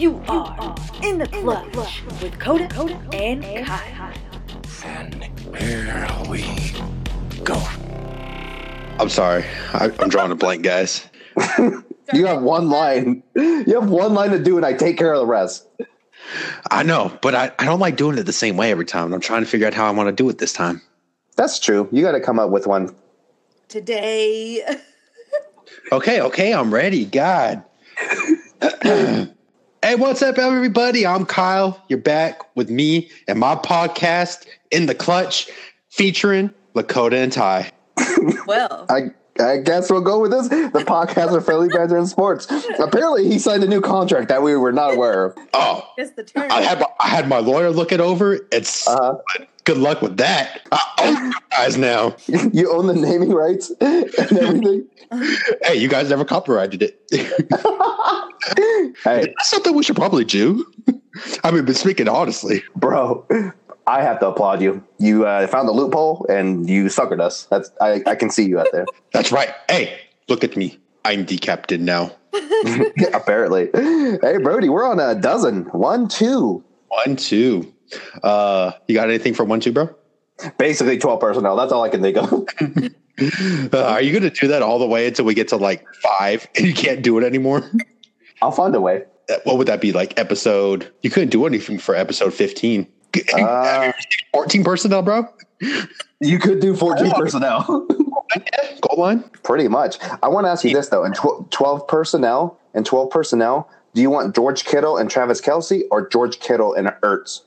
You are in the clutch with Coda and Kyle. And here we go. I'm sorry. I, I'm drawing a blank, guys. You have one line. You have one line to do, and I take care of the rest. I know, but I, I don't like doing it the same way every time. I'm trying to figure out how I want to do it this time. That's true. You got to come up with one. Today, Okay, okay, I'm ready. God. hey, what's up, everybody? I'm Kyle. You're back with me and my podcast, In the Clutch, featuring Lakota and Ty. well, I I guess we'll go with this. The podcast of Friendly Banter in Sports. Apparently, he signed a new contract that we were not aware of. Oh, it's the turn. I had my, I had my lawyer look it over. It's Uh, good luck with that. I own you guys now. you own the naming rights and everything. Hey, you guys never copyrighted it. Hey, That's something we should probably do. I mean, but speaking honestly, bro, I have to applaud you. You uh, found the loophole and you suckered us. That's I, I can see you out there. that's right. Hey, look at me. I'm the captain now. Apparently. Hey, Brody, we're on a dozen. One, two. One, two. Uh, you got anything for one, two, bro? Basically, 12 personnel. That's all I can think of. Uh, are you going to do that all the way until we get to like five and you can't do it anymore? I'll find a way. Uh, What would that be like? Episode? You couldn't do anything for episode 15. Uh, 14 personnel, bro? you could do 14 personnel. Goal line? Pretty much. I want to ask you this, though. In tw- 12 personnel, and 12 personnel, do you want George Kittle and Travis Kelce or George Kittle and Ertz?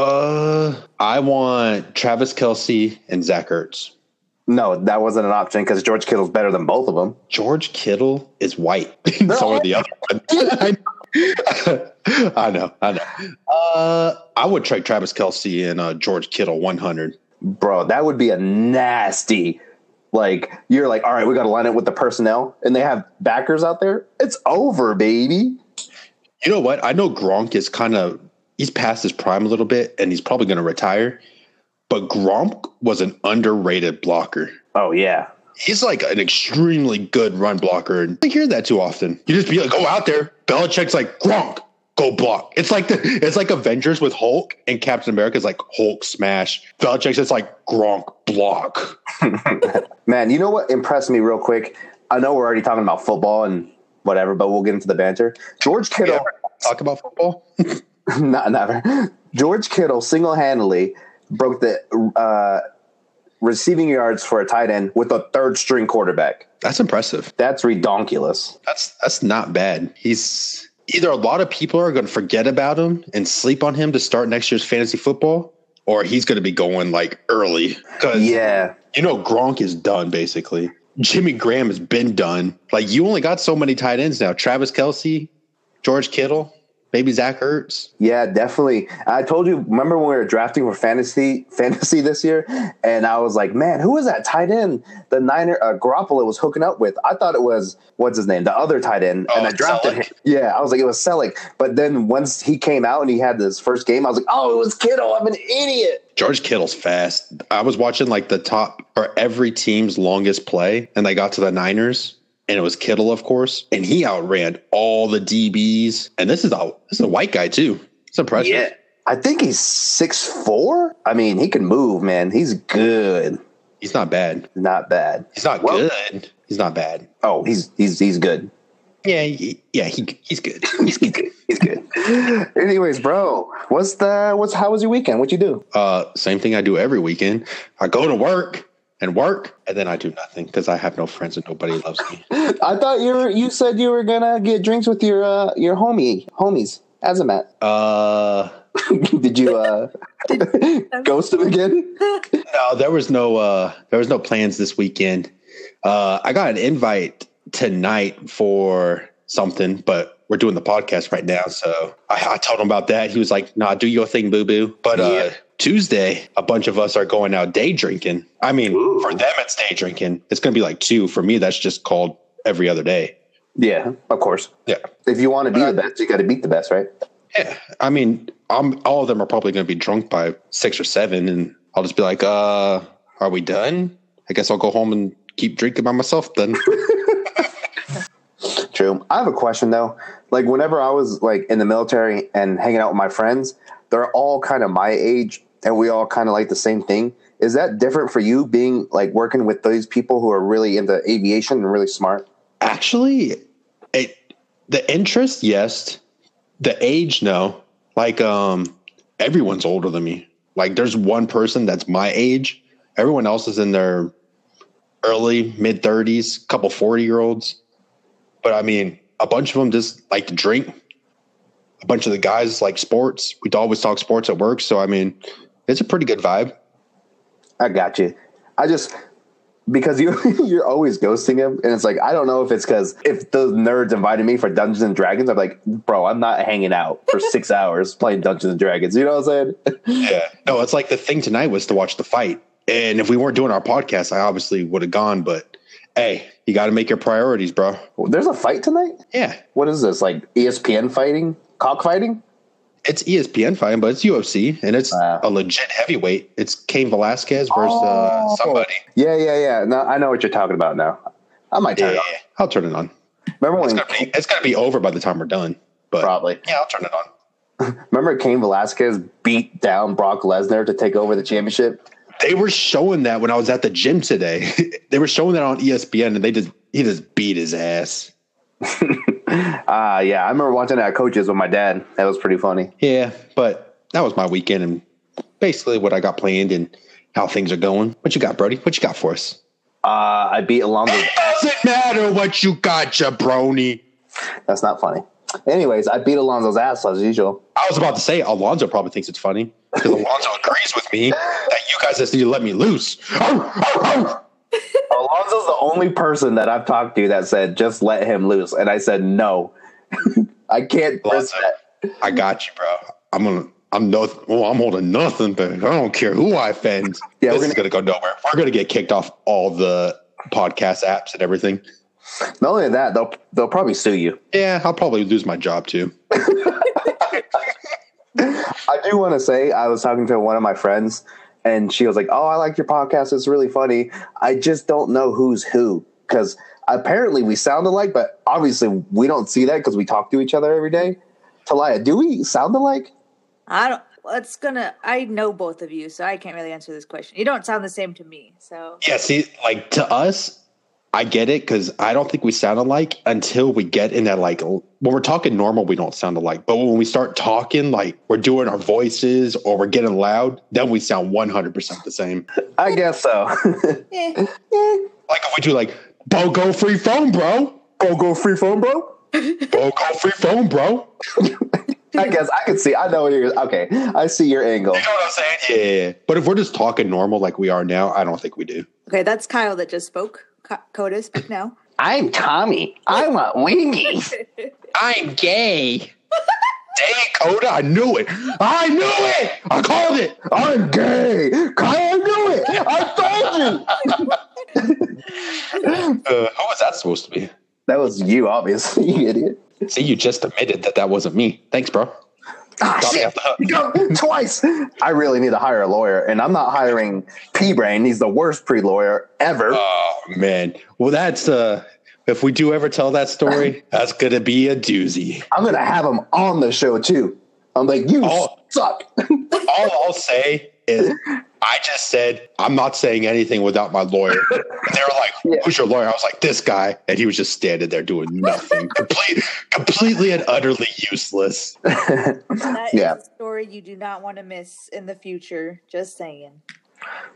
Uh, I want Travis Kelce and Zach Ertz. No, that wasn't an option because George Kittle's better than both of them. George Kittle is white. so are the other one. I know, I know. Uh, I would trade Travis Kelce and uh, George Kittle 100. Bro, that would be a nasty. Like, you're like, all right, we got to line it with the personnel, and they have backers out there. It's over, baby. You know what? I know Gronk is kind of he's past his prime a little bit, and he's probably going to retire. But Gronk was an underrated blocker. Oh, yeah. He's like an extremely good run blocker, and I hear that too often. You just be like, go out there. Belichick's like Gronk, go block. It's like the it's like Avengers with Hulk and Captain America's like Hulk smash. Belichick's just like Gronk block. Man, you know what impressed me real quick? I know we're already talking about football and whatever, but we'll get into the banter. George Kittle, talk about football? not never. George Kittle single handedly broke the uh, receiving yards for a tight end with a third string quarterback. That's impressive. That's redonkulous. That's that's not bad. He's either a lot of people are going to forget about him and sleep on him to start next year's fantasy football, or he's going to be going like early because Yeah. you know Gronk is done basically. Jimmy Graham has been done. Like you only got so many tight ends now: Travis Kelce, George Kittle, maybe Zach Ertz. Yeah, definitely. I told you, remember when we were drafting for fantasy fantasy this year, and I was like, man, who was that tight end the Niner uh, Garoppolo was hooking up with? I thought it was what's his name, the other tight end, and Oh, I drafted Celek? him. Yeah, I was like, it was Celek. But then once he came out and he had this first game, I was like, oh, it was Kittle. I'm an idiot. George Kittle's fast. I was watching like the top or every team's longest play, and they got to the Niners, and it was Kittle, of course, and he outran all the DBs. And this is a this is a white guy too. It's impressive. Yeah, I think he's six four. I mean, he can move, man. He's good, He's not bad. not bad. He's not Well- good. He's not bad. Oh, he's he's he's good. Yeah, he, yeah, he he's good. He's good. He's good. Anyways, bro, what's the what's how was your weekend? What'd you do? Uh, same thing I do every weekend. I go to work and work, and then I do nothing because I have no friends and nobody loves me. I thought you were you said you were gonna get drinks with your uh your homie homies Azamat. Uh, Did you uh ghost him again? no, there was no uh, there was no plans this weekend. Uh, I got an invite tonight for something, but we're doing the podcast right now, so I, I told him about that. He was like, "Nah, do your thing, boo boo." But uh, Yeah. Tuesday, a bunch of us are going out day drinking. I mean, Ooh. for them, it's day drinking. It's going to be like two. For me, that's just called every other day. Yeah, of course. Yeah. If you want to be the best, you got to beat the best, right? Yeah, I mean, I'm all of them are probably going to be drunk by six or seven, and I'll just be like, "Uh, are we done? I guess I'll go home and keep drinking by myself then." true. I have a question though. Like whenever I was like in the military and hanging out with my friends, they're all kind of my age and we all kind of like the same thing. Is that different for you being like working with these people who are really into aviation and really smart? Actually, it the interest, yes. The age, no. Like, um, everyone's older than me. Like, there's one person that's my age. Everyone else is in their early mid thirties, couple forty year olds. But I mean, a bunch of them just like to drink. A bunch of the guys like sports. We'd always talk sports at work. So I mean, it's a pretty good vibe. I got you. I just because you you're always ghosting him, and it's like I don't know if it's because if the nerds invited me for Dungeons and Dragons, I'm like, bro, I'm not hanging out for six hours playing Dungeons and Dragons. You know what I'm saying? Yeah. No, it's like the thing tonight was to watch the fight. And if we weren't doing our podcast, I obviously would have gone. But hey, you got to make your priorities, bro. There's a fight tonight. Yeah. What is this? Like ESPN fighting, cockfighting? It's ESPN fighting, but it's UFC and it's Wow. a legit heavyweight. It's Cain Velasquez versus uh, Oh. somebody. Yeah, yeah, yeah. No, I know what you're talking about now. I might turn Yeah, it on. I'll turn it on. Remember It's when? gonna be it's gonna be over by the time we're done. But Probably. yeah, I'll turn it on. Remember Cain Velasquez beat down Brock Lesnar to take over the championship? They were showing that when I was at the gym today. they were showing that on ESPN, and they just he just beat his ass. Ah, yeah. I remember watching that coaches with my dad. That was pretty funny. Yeah, but that was my weekend and basically what I got planned and how things are going. What you got, Brody? What you got for us? Uh, I beat Alonzo. Doesn't matter what you got, jabroni. That's not funny. Anyways, I beat Alonzo's ass as usual. I was about to say Alonzo probably thinks it's funny because Alonzo agrees with me that you guys just need to let me loose. Alonzo's the only person that I've talked to that said just let him loose, and I said no. I can't risk that. I got you, bro. I'm gonna. I'm no. Well, I'm holding nothing but I don't care who I offend. Yeah, this we're is gonna go nowhere. We're gonna get kicked off all the podcast apps and everything. Not only that, they'll they'll probably sue you. Yeah, I'll probably lose my job too. I do want to say I was talking to one of my friends, and she was like, "Oh, I like your podcast. It's really funny. I just don't know who's who because apparently we sound alike, but obviously we don't see that because we talk to each other every day." Talia, do we sound alike? I don't. It's gonna. I know both of you, so I can't really answer this question. You don't sound the same to me, so Yeah, see, like to us, I get it because I don't think we sound alike until we get in that like when we're talking normal, we don't sound alike. But when we start talking, like we're doing our voices or we're getting loud, then we sound one hundred percent the same. I guess so. Like if we do like BOGO free phone, bro. Go go free phone, bro. BOGO free phone, bro. I guess I could see. I know what you're. Okay, I see your angle. You know what I'm saying? Yeah. But if we're just talking normal like we are now, I don't think we do. Okay, that's Kyle that just spoke. Ka- Coda, speak now. I'm Tommy. I want weenies. I'm gay. Dang, Coda, I knew it. I knew it. I called it. I'm gay. I knew it. I told you. Uh, who was that supposed to be? That was you, obviously, you idiot. See, you just admitted that that wasn't me. Thanks, bro. Ah, shit. off the hook. You go twice. I really need to hire a lawyer, and I'm not hiring P Brain. He's the worst pre lawyer ever. Oh man. Well, that's uh. If we do ever tell that story, that's gonna be a doozy. I'm gonna have him on the show too. I'm like, you Oh. suck. All I'll say is, I just said I'm not saying anything without my lawyer. And they were like, "Who's your lawyer?" I was like, "This guy," and he was just standing there doing nothing, complete, completely and utterly useless. That is Yeah. a story you do not want to miss in the future. Just saying.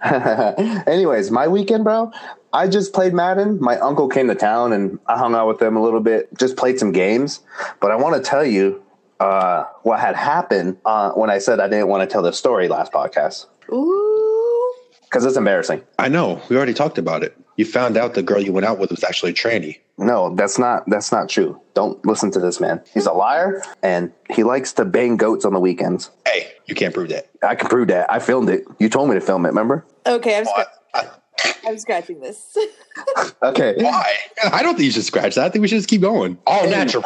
Anyways, my weekend, bro. I just played Madden. My uncle came to town, and I hung out with them a little bit. Just played some games. But I want to tell you uh, what had happened uh, when I said I didn't want to tell this story last podcast Ooh. Because it's embarrassing. I know. We already talked about it. You found out the girl you went out with was actually a tranny. No, that's not that's not true. Don't listen to this man. He's a liar, and he likes to bang goats on the weekends. Hey, you can't prove that. I can prove that. I filmed it. You told me to film it. Remember? Okay, I'm, What? scra- I'm scratching this. Okay. Why? I don't think you should scratch that. I think we should just keep going. All natural.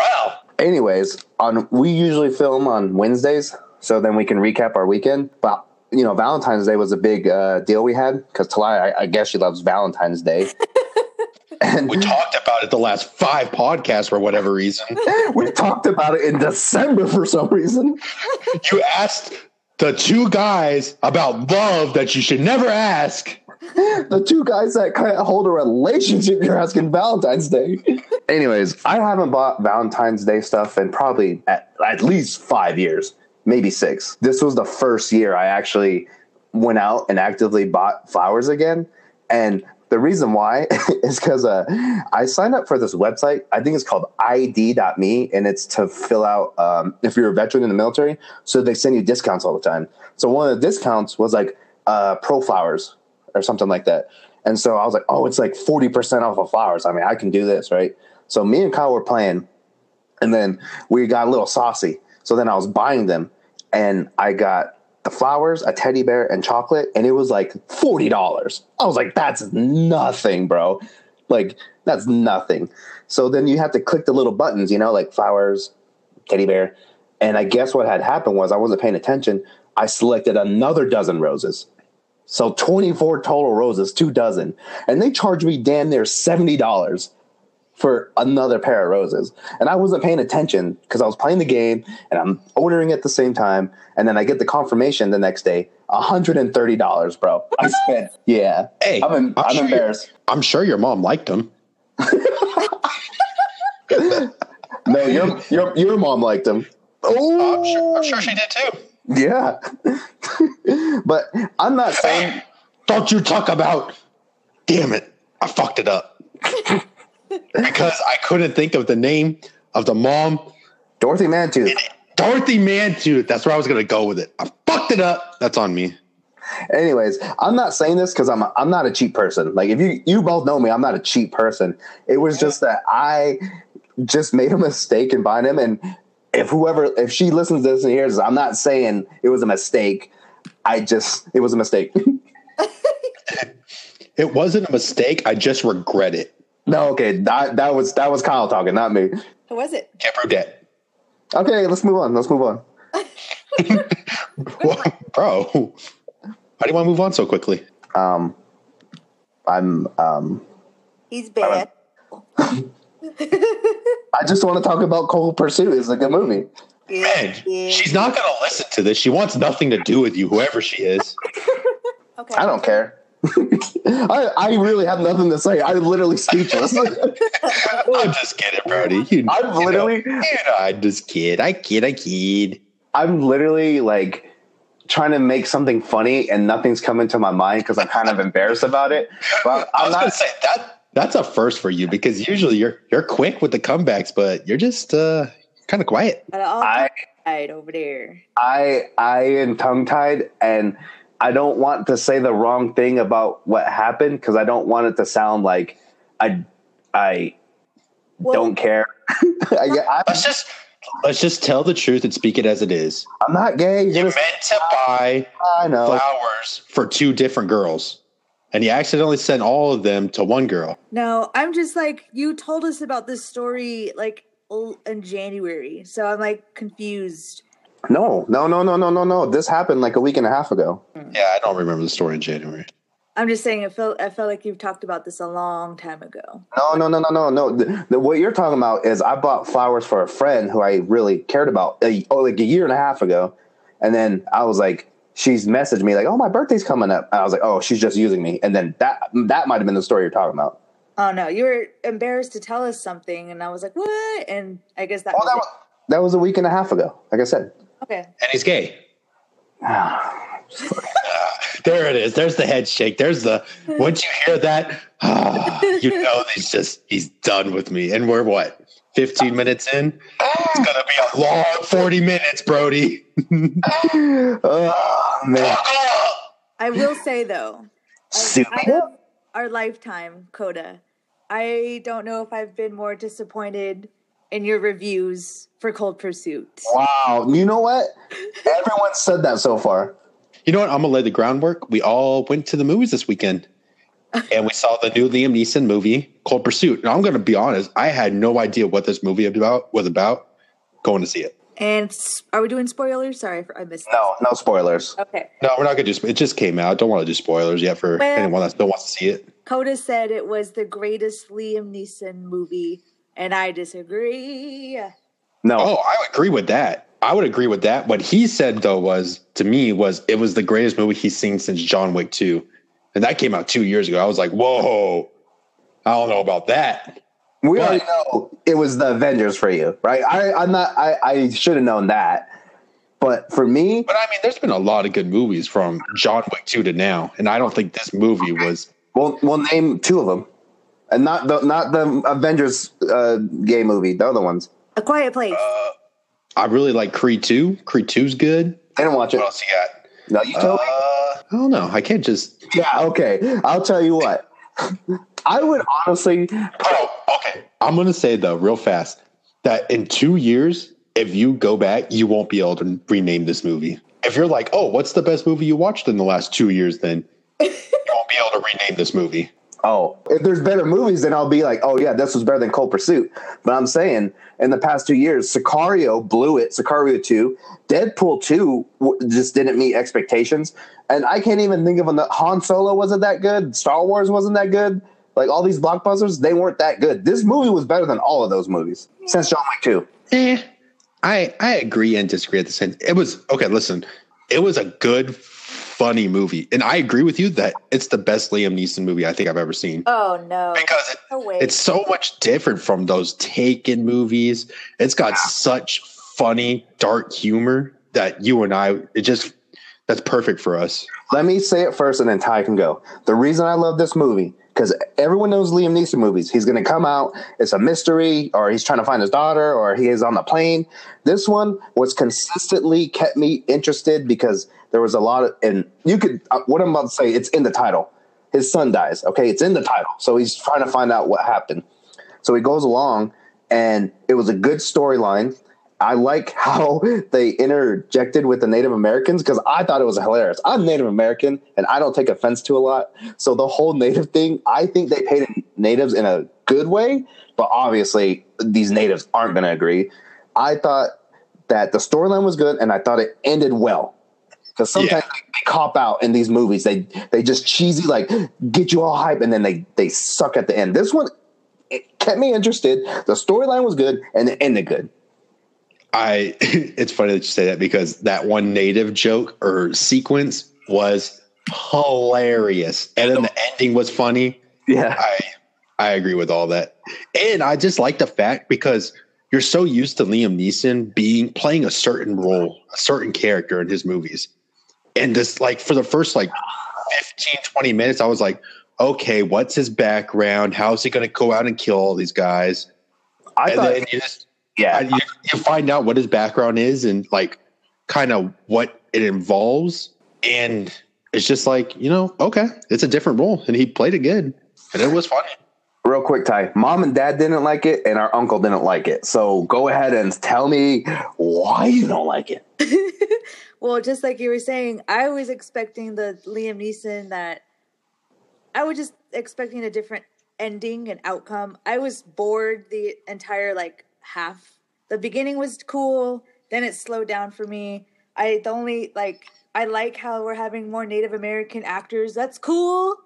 anyways, on we usually film on Wednesdays, so then we can recap our weekend. But you know, Valentine's Day was a big uh, deal we had because Talia, I, I guess she loves Valentine's Day. And We talked about it the last five podcasts for whatever reason. we talked about it in December for some reason. You asked the two guys about love that you should never ask. The two guys that can't hold a relationship, you're asking Valentine's Day. Anyways, I haven't bought Valentine's Day stuff in probably at, at least five years, maybe six. This was the first year I actually went out and actively bought flowers again. And the reason why is because uh, I signed up for this website. I think it's called ID.me, and it's to fill out um, if you're a veteran in the military. So they send you discounts all the time. So one of the discounts was like uh, Pro Flowers or something like that. And so I was like, oh, it's like 40% off of flowers. I mean, I can do this, right? So me and Kyle were playing, and then we got a little saucy. So then I was buying them, and I got the flowers, a teddy bear, and chocolate, and it was like forty dollars. I was like, that's nothing, bro. Like that's nothing. So then you have to click the little buttons, you know, like flowers, teddy bear, and I guess what had happened was I wasn't paying attention. I selected another dozen roses. So 24 total roses, two dozen. And they charged me damn near $70 for another pair of roses. And I wasn't paying attention because I was playing the game and I'm ordering at the same time. And then I get the confirmation the next day $130, bro. I spent, yeah. Hey, I'm, em- I'm I'm sure embarrassed. I'm sure your mom liked them. No, your, your, your mom liked them. Oh, I'm sure, I'm sure she did too. yeah. but I'm not saying. Don't you talk about. Damn it. I fucked it up. because I couldn't think of the name of the mom. Dorothy Mantooth. Dorothy Mantooth. That's where I was going to go with it. I fucked it up. That's on me. Anyways, I'm not saying this because I'm I'm not a cheap person. Like if you you both know me, I'm not a cheap person. It was just that I just made a mistake in buying him, and if whoever if she listens to this and hears, this, I'm not saying it was a mistake. I just it was a mistake. It wasn't a mistake. I just regret it. No, okay, that that was that was Kyle talking, not me. Who was it? Can't prove that. Okay, let's move on. Let's move on. What? Bro, why do you want to move on so quickly? Um, I'm um, He's bad. I just want to talk about Cold Pursuit. It's a good movie. Man, she's not going to listen to this. She wants nothing to do with you, whoever she is. Okay. I don't care. I, I really have nothing to say. I'm literally speechless. I'm just kidding, Brody. You, I'm you know, literally- you know, I just kid. I kid. I kid. I'm literally like trying to make something funny and nothing's coming to my mind because I'm kind of embarrassed about it. But I I'm was going not. to say that that's a first for you because usually you're you're quick with the comebacks, but you're just uh, kind of quiet. Got it I- tied over there. I I am tongue tied and I don't want to say the wrong thing about what happened because I don't want it to sound like I I Well, don't care. I, I, Let's just let's just tell the truth and speak it as it is. I'm not gay. You You're meant to buy I know. flowers for two different girls, and you accidentally sent all of them to one girl. No, I'm just like you told us about this story like in January, so I'm like confused. No, no, no, no, no, no, no. This happened like a week and a half ago. Yeah, I don't remember the story in January. I'm just saying, I felt I felt like you've talked about this a long time ago. No, no, no, no, no, no. The, the, what you're talking about is I bought flowers for a friend who I really cared about a, oh, like a year and a half ago. And then I was like, she's messaged me like, oh, my birthday's coming up. And I was like, oh, she's just using me. And then that that might have been the story you're talking about. Oh no, you were embarrassed to tell us something, and I was like, "What?" And I guess that Oh, was that was, that was a week and a half ago. Like I said. Okay. And he's gay. Ah. There it is. There's the head shake. There's the once you hear that, ah, you know he's just he's done with me. And we're what? 15 minutes in? It's gonna be a long 40 minutes, Brody. oh, man. I will say though, Sue I, me? out of our lifetime, Coda, I don't know if I've been more disappointed in your reviews for Cold Pursuit. Wow. You know what? Everyone said that so far. You know what? I'm gonna lay the groundwork. We all went to the movies this weekend. And we saw the new Liam Neeson movie, Cold Pursuit. And I'm gonna be honest, I had no idea what this movie about was about going to see it. And are we doing spoilers? Sorry, I missed. No, no spoilers. Okay. No, we're not gonna do. It just came out. Don't want to do spoilers yet for Well- anyone that still wants to see it. Coda said it was the greatest Liam Neeson movie, and I disagree. No, Oh, I would agree with that. I would agree with that. What he said though was to me was it was the greatest movie he's seen since John Wick 2. And that came out two years ago. I was like, whoa, I don't know about that. we But- already know it was the Avengers for you, right? I, I'm not. I, I should have known that, but for me, But I mean, there's been a lot of good movies from John Wick 2 to now. And I don't think this movie was Well, we'll name two of them, and not the not the Avengers uh, gay movie. The other ones. A Quiet Place. I really like Creed 2. Creed 2's good. I didn't watch it. What else you got? No, you told me. Uh, I don't know. I can't just Yeah, okay. I'll tell you what. I would honestly. Oh, okay. I'm gonna say though, real fast, that in two years, if you go back, you won't be able to rename this movie. If you're like, oh, what's the best movie you watched in the last two years? Then you won't be able to rename this movie. Oh, if there's better movies, then I'll be like, oh yeah, this was better than Cold Pursuit. But I'm saying, in the past two years, Sicario blew it. Sicario two, Deadpool two w- just didn't meet expectations, and I can't even think of another. Han Solo wasn't that good. Star Wars wasn't that good. Like all these blockbusters, they weren't that good. This movie was better than all of those movies since John Wick two. Eh, I I agree and disagree at the same. It was okay. Listen, it was a good, funny movie, and I agree with you that it's the best Liam Neeson movie I think I've ever seen. oh no. because it, No it's so much different from those Taken movies. It's got such funny, dark humor that you and I, it just that's perfect for us. Let me say it first, and then Ty can go. The reason I love this movie because everyone knows Liam Neeson movies. He's going to come out. It's a mystery, or he's trying to find his daughter, or he is on the plane. This one was consistently kept me interested because there was a lot of, and you could uh, what I'm about to say. It's in the title. His son dies. Okay, it's in the title, so he's trying to find out what happened. So he goes along, and it was a good storyline. I like how they interjected with the Native Americans because I thought it was hilarious. I'm Native American and I don't take offense to a lot. So the whole Native thing, I think they painted natives in a good way, but obviously these natives aren't going to agree. I thought that the storyline was good and I thought it ended well. Because sometimes Yeah. they cop out in these movies. They they just cheesy like get you all hype and then they they suck at the end. This one it kept me interested. The storyline was good and it ended good. I, it's funny that you say that because that one native joke or sequence was hilarious, and then the ending was funny. Yeah. I I agree with all that. And I just like the fact because you're so used to Liam Neeson being playing a certain role, a certain character in his movies. And this like for the first like 15 20 minutes I was like, "Okay, what's his background? How's he going to go out and kill all these guys?" I and thought then you just yeah. you, you find out what his background is and like kind of what it involves and it's just like, you know, okay, it's a different role and he played it good. And it was funny. Real quick, Ty. Mom and dad didn't like it, and our uncle didn't like it. So go ahead and tell me why you don't like it. Well, just like you were saying, I was expecting the Liam Neeson that I was just expecting a different ending and outcome. I was bored the entire like half. The beginning was cool, then it slowed down for me. I the only like I like how we're having more Native American actors. That's cool.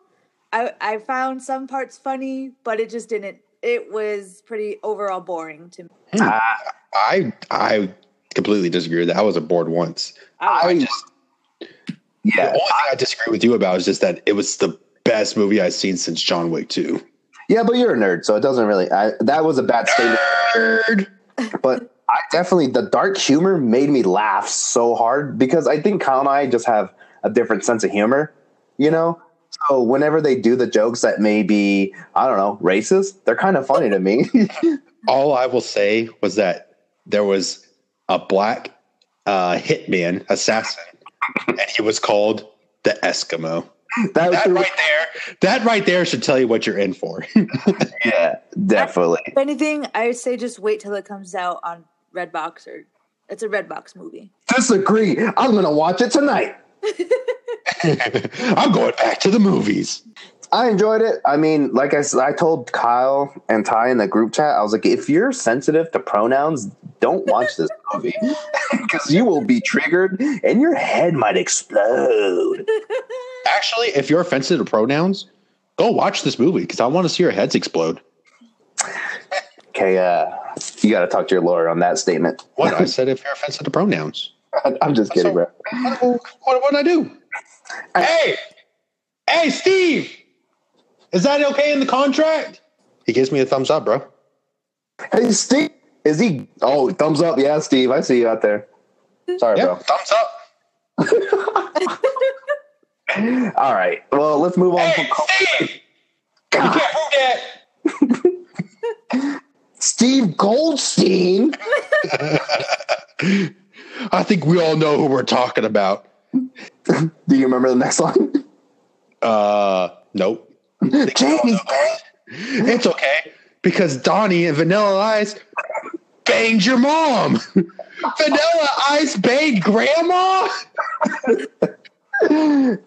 I I found some parts funny, but it just didn't. It was pretty overall boring to me. Ah, I I completely disagree with that. I was bored once. I, I just the yeah. only thing I disagree with you about is just that it was the best movie I've seen since John Wick 2. Yeah, but you're a nerd, so it doesn't really. I, that was a bad statement. Nerd. But I definitely the dark humor made me laugh so hard because I think Kyle and I just have a different sense of humor. You know, so whenever they do the jokes that may be I don't know racist, they're kind of funny to me. All I will say was that there was a black uh, hitman assassin, and he was called the Eskimo. that That right there, that right there should tell you what you're in for. yeah, definitely. if anything, I would say just wait till it comes out on Redbox or it's a Redbox movie. Disagree. I'm gonna watch it tonight. I'm going back to the movies. I enjoyed it. I mean, like I, I told Kyle and Ty in the group chat, I was like, if you're sensitive to pronouns, don't watch this movie because you will be triggered and your head might explode. Actually, if you're offensive to pronouns, Go watch this movie because I want to see your heads explode. Okay, uh, you got to talk to your lawyer on that statement. What I said if you're offensive to pronouns. I'm just kidding, bro. What, what, what did I do? Hey, hey, Steve, is that okay in the contract? He gives me a thumbs up, bro. Hey, Steve, is he? Oh, thumbs up. Yeah, Steve, I see you out there. Sorry, Yeah, bro. thumbs up. All right. Well, let's move on. Hey, from Steve, you can't prove that. Steve Goldstein. I think we all know who we're talking about. Do you remember the next line? Uh, nope. Jamie. It's okay because Donnie and Vanilla Ice banged your mom. Vanilla Ice banged Grandma.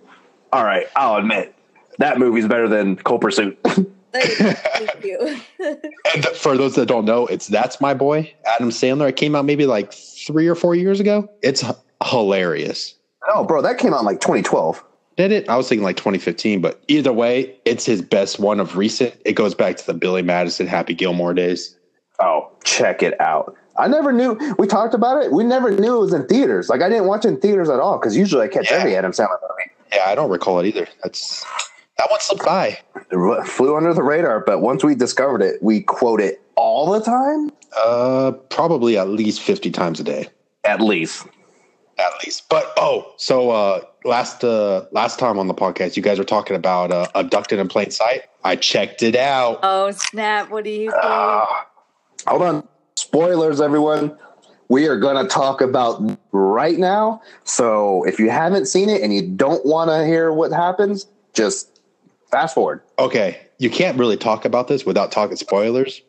All right. I'll admit that movie's better than Cold Pursuit. Thank you. And th- for those that don't know, it's that's my boy Adam Sandler. It came out maybe like three or four years ago. It's h- hilarious. oh, bro, that came out in like 2012. Did it? I was thinking like 2015, but either way, it's his best one of recent. It goes back to the Billy Madison, Happy Gilmore days. Oh, check it out. I never knew. We talked about it. We never knew it was in theaters. Like I didn't watch it in theaters at all because usually I catch Yeah. every Adam Sandler movie. Yeah, I don't recall it either. That's that one slipped by. It flew under the radar, but once we discovered it, we quote it all the time. Uh, probably at least 50 times a day. At least. at least. But oh, so uh last uh last time on the podcast, you guys were talking about uh, abducted in plain sight. I checked it out. Oh snap! What do you think? Hold on. Spoilers, everyone. We are going to talk about right now. So if you haven't seen it and you don't want to hear what happens, just fast forward. Okay, you can't really talk about this without talking spoilers.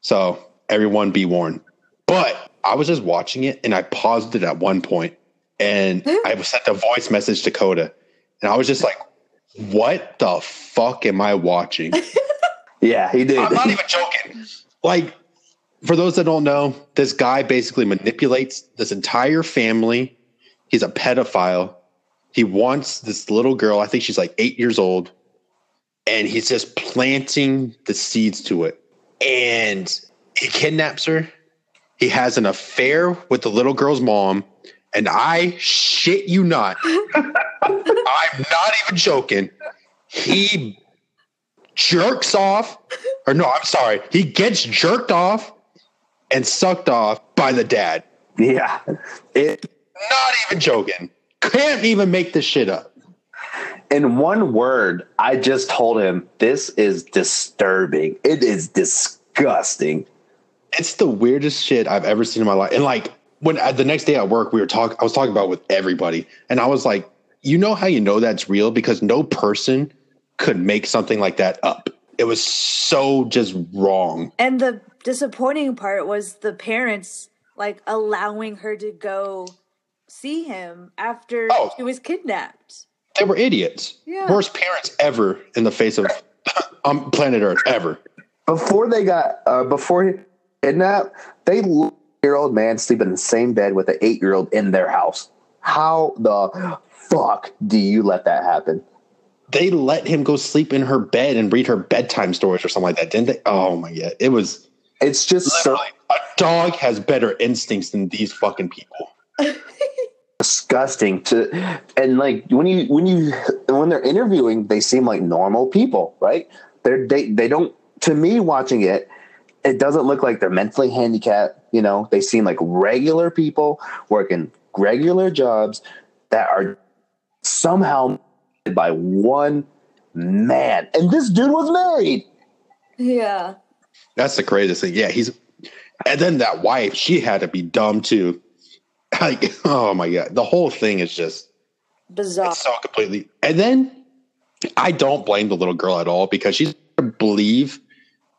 So everyone be warned. But I was just watching it and I paused it at one point and hmm? I sent a voice message to Coda and I was just like, what the fuck am I watching? Yeah, he did. I'm not even joking. Like, for those that don't know, this guy basically manipulates this entire family. He's a pedophile. He wants this little girl, I think she's like eight years old, and he's just planting the seeds to it. And he kidnaps her. He has an affair with the little girl's mom. And I shit you not. I'm not even joking. He jerks off, or no, I'm sorry, he gets jerked off and sucked off by the dad. yeah. It Not even joking. Can't even make this shit up. in one word, I just told him this is disturbing. It is disgusting. It's the weirdest shit I've ever seen in my life. And like when uh, the next day at work, we were talking, I was talking about it with everybody, and I was like, you know how you know that's real because no person could make something like that up. It was so just wrong. And the disappointing part was the parents like allowing her to go see him after Oh. she was kidnapped. They were idiots. Yeah. Worst parents ever in the face of um, planet Earth ever. Before they got uh, before he kidnapped, they year old man sleep in the same bed with an eight year old in their house. How the fuck do you let that happen? They let him go sleep in her bed and read her bedtime stories or something like that, didn't they? Oh my god, it was It's just so a dog has better instincts than these fucking people. disgusting to and like when you when you when they're interviewing they seem like normal people right? They're they, they don't to me watching it it doesn't look like they're mentally handicapped you know? They seem like regular people working regular jobs that are somehow by one man. And this dude was married! Yeah. That's the craziest thing. Yeah, he's and then that wife, she had to be dumb too. Like, oh my god, the whole thing is just Bizarre. it's so completely. And then I don't blame the little girl at all because she's gonna believe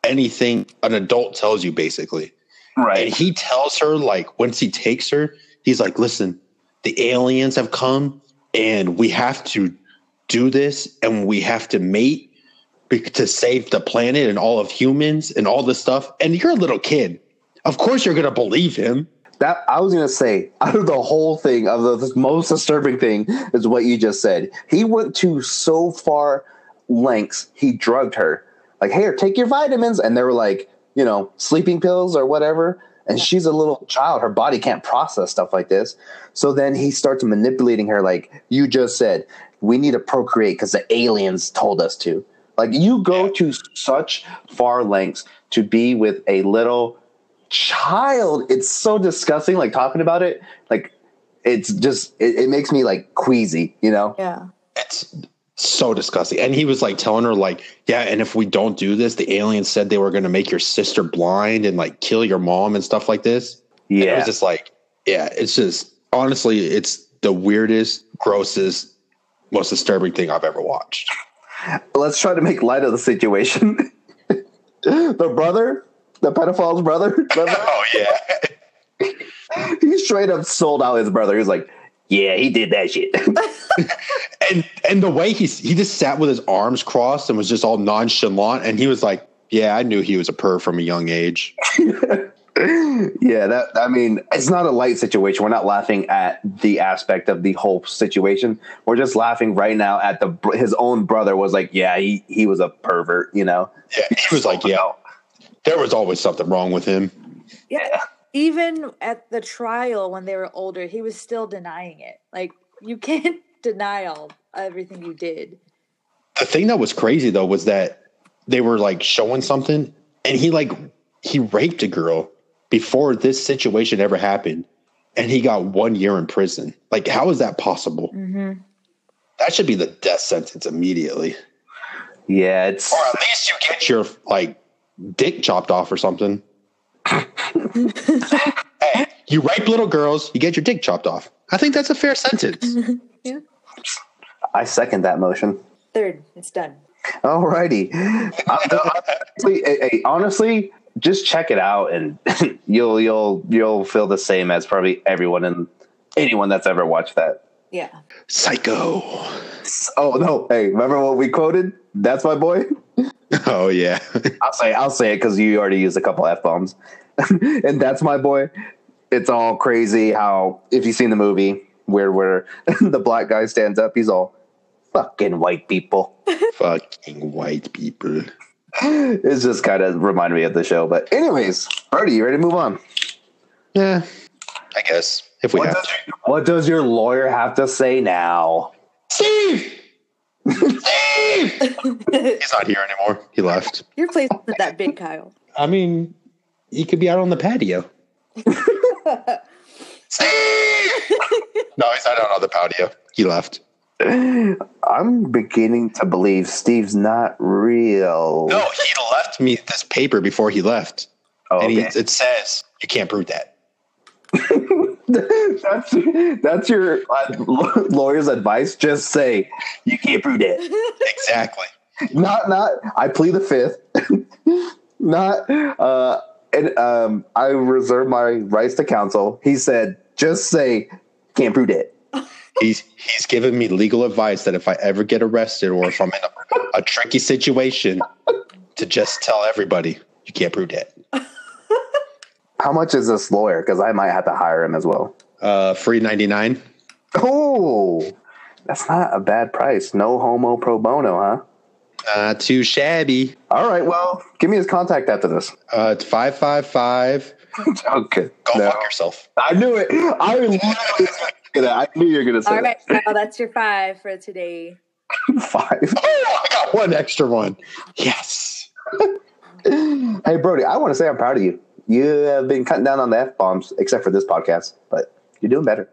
anything an adult tells you, basically. Right. And he tells her, like, once he takes her, he's like, listen, the aliens have come and we have to do this and we have to mate be- to save the planet and all of humans and all this stuff. And you're a little kid. Of course, you're going to believe him. That I was gonna say, out of the whole thing, of the, the most disturbing thing is what you just said. He went to so far lengths he drugged her. Like, here, take your vitamins. And they were like, you know, sleeping pills or whatever. And she's a little child. Her body can't process stuff like this. So then he starts manipulating her, like you just said, we need to procreate because the aliens told us to. Like, you go to such far lengths to be with a little child. It's so disgusting, like talking about it. Like, it's just, it, it makes me like queasy, you know? Yeah. It's so disgusting. And he was like telling her, like, yeah, and if we don't do this, the aliens said they were going to make your sister blind and like kill your mom and stuff like this. And it Yeah. was just like, yeah, it's just honestly, it's the weirdest, grossest, most disturbing thing I've ever watched. Let's try to make light of the situation. the brother, the pedophile's brother, remember? Oh yeah. he straight up sold out his brother. He was like, "Yeah, he did that shit." and and the way he he just sat with his arms crossed and was just all nonchalant, and he was like, "Yeah, I knew he was a perv from a young age." Yeah, that I mean, it's not a light situation. We're not laughing at the aspect of the whole situation. We're just laughing right now at the his own brother was like, "Yeah, he he was a pervert," you know. Yeah, he was like, "Yeah, there was always something wrong with him." Yeah. Even at the trial when they were older, he was still denying it. Like you can't deny all everything you did. The thing that was crazy though was that they were like showing something, and he like he raped a girl before this situation ever happened, and he got one year in prison. Like, how is that possible? Mm-hmm. That should be the death sentence immediately. Yeah, it's or at least you get your like dick chopped off or something. hey, you rape little girls, you get your dick chopped off. I think that's a fair sentence. Yeah. I second that motion. Third, it's done. Alrighty. honestly, honestly, just check it out, and you'll you'll you'll feel the same as probably everyone and anyone that's ever watched that. Yeah. Psycho. Oh no! Hey, remember what we quoted? That's my boy. Oh yeah. I'll say I'll say it because you already used a couple f bombs, and that's my boy. It's all crazy how if you've seen the movie where where the black guy stands up, he's all fucking white people. Fucking white people. It's just kind of reminded me of the show. But anyways, Brody, you ready to move on? Yeah. I guess. If we What have does, what does your lawyer have to say now? Steve! Steve! He's not here anymore. He left. Your place isn't that big, Kyle. I mean, he could be out on the patio. Steve! no, he's not out on the patio. He left. I'm beginning to believe Steve's not real. No, he left me this paper before he left. Oh, and he, it says you can't prove that. that's that's your uh, lawyer's advice. Just say you can't prove that. Exactly. not not. I plead the fifth. not. Uh, and um, I reserve my rights to counsel. He said, just say can't prove that. He's he's given me legal advice that if I ever get arrested or if I'm in a, a tricky situation, to just tell everybody you can't prove that. How much is this lawyer? Because I might have to hire him as well. Uh, free ninety nine. Oh, that's not a bad price. No homo pro bono, huh? Not too shabby. All right. Well, give me his contact after this. Uh, it's five five five. Okay. Go No. fuck yourself. I knew it. I literally gonna- I knew you were going to say All right, Kyle, that's your five for today. Five. Oh, I got one extra one. Yes. Hey, Brody, I want to say I'm proud of you. You have been cutting down on the f bombs, except for this podcast, but you're doing better.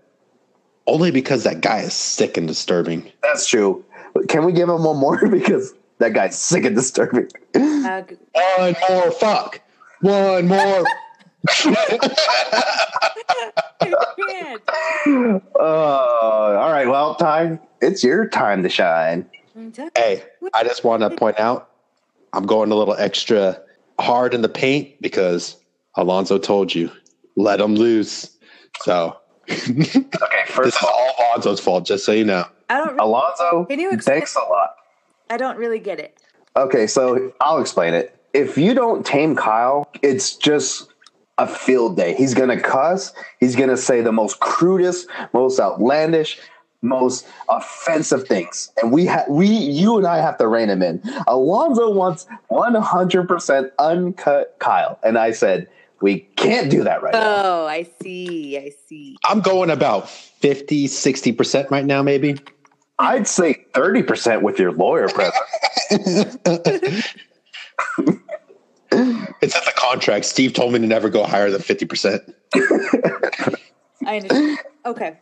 Only because that guy is sick and disturbing. That's true. Can we give him one more because that guy's sick and disturbing? Uh, One more fuck. One more. Man. Uh, all right. Well, Ty, it's your time to shine. hey, I just want to point out I'm going a little extra hard in the paint because Alonzo told you let him loose. So Okay. this First is all Alonzo's fault, just so you know. I don't. Really, Alonzo, Can you explain- thanks a lot. I don't really get it. Okay, so I'll explain it. If you don't tame Kyle, it's just a field day. He's gonna cuss. He's gonna say the most crudest, most outlandish, most offensive things, and we ha- we you and I have to rein him in. Alonzo wants 100% uncut Kyle, and I said we can't do that right now. Oh, I see. I see. I'm going about 50, 60% right now, maybe. I'd say 30% with your lawyer present. It's at the contract. Steve told me to never go higher than 50%. I understand. Okay.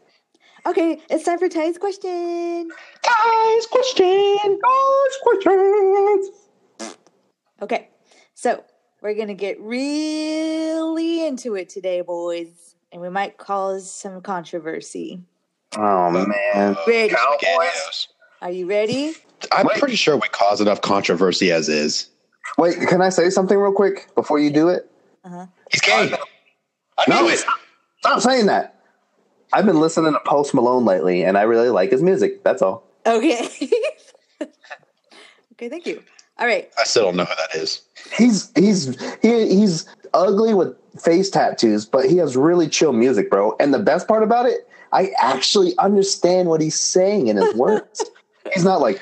Okay, it's time for Ty's question. Ty's question. Ty's questions. Okay, so we're gonna get really into it today, boys, and we might cause some controversy. Oh uh, man. Ready? Cowboys. Are you ready? I'm pretty sure we cause enough controversy as is. Wait, can I say something real quick before you do it? Uh-huh. He's gay. I No, it. stop saying that. I've been listening to Post Malone lately, and I really like his music. That's all. Okay. okay, thank you. All right. I still don't know who that is. He's he's he, he's ugly with face tattoos, but he has really chill music, bro. And the best part about it, I actually understand what he's saying in his words. he's not like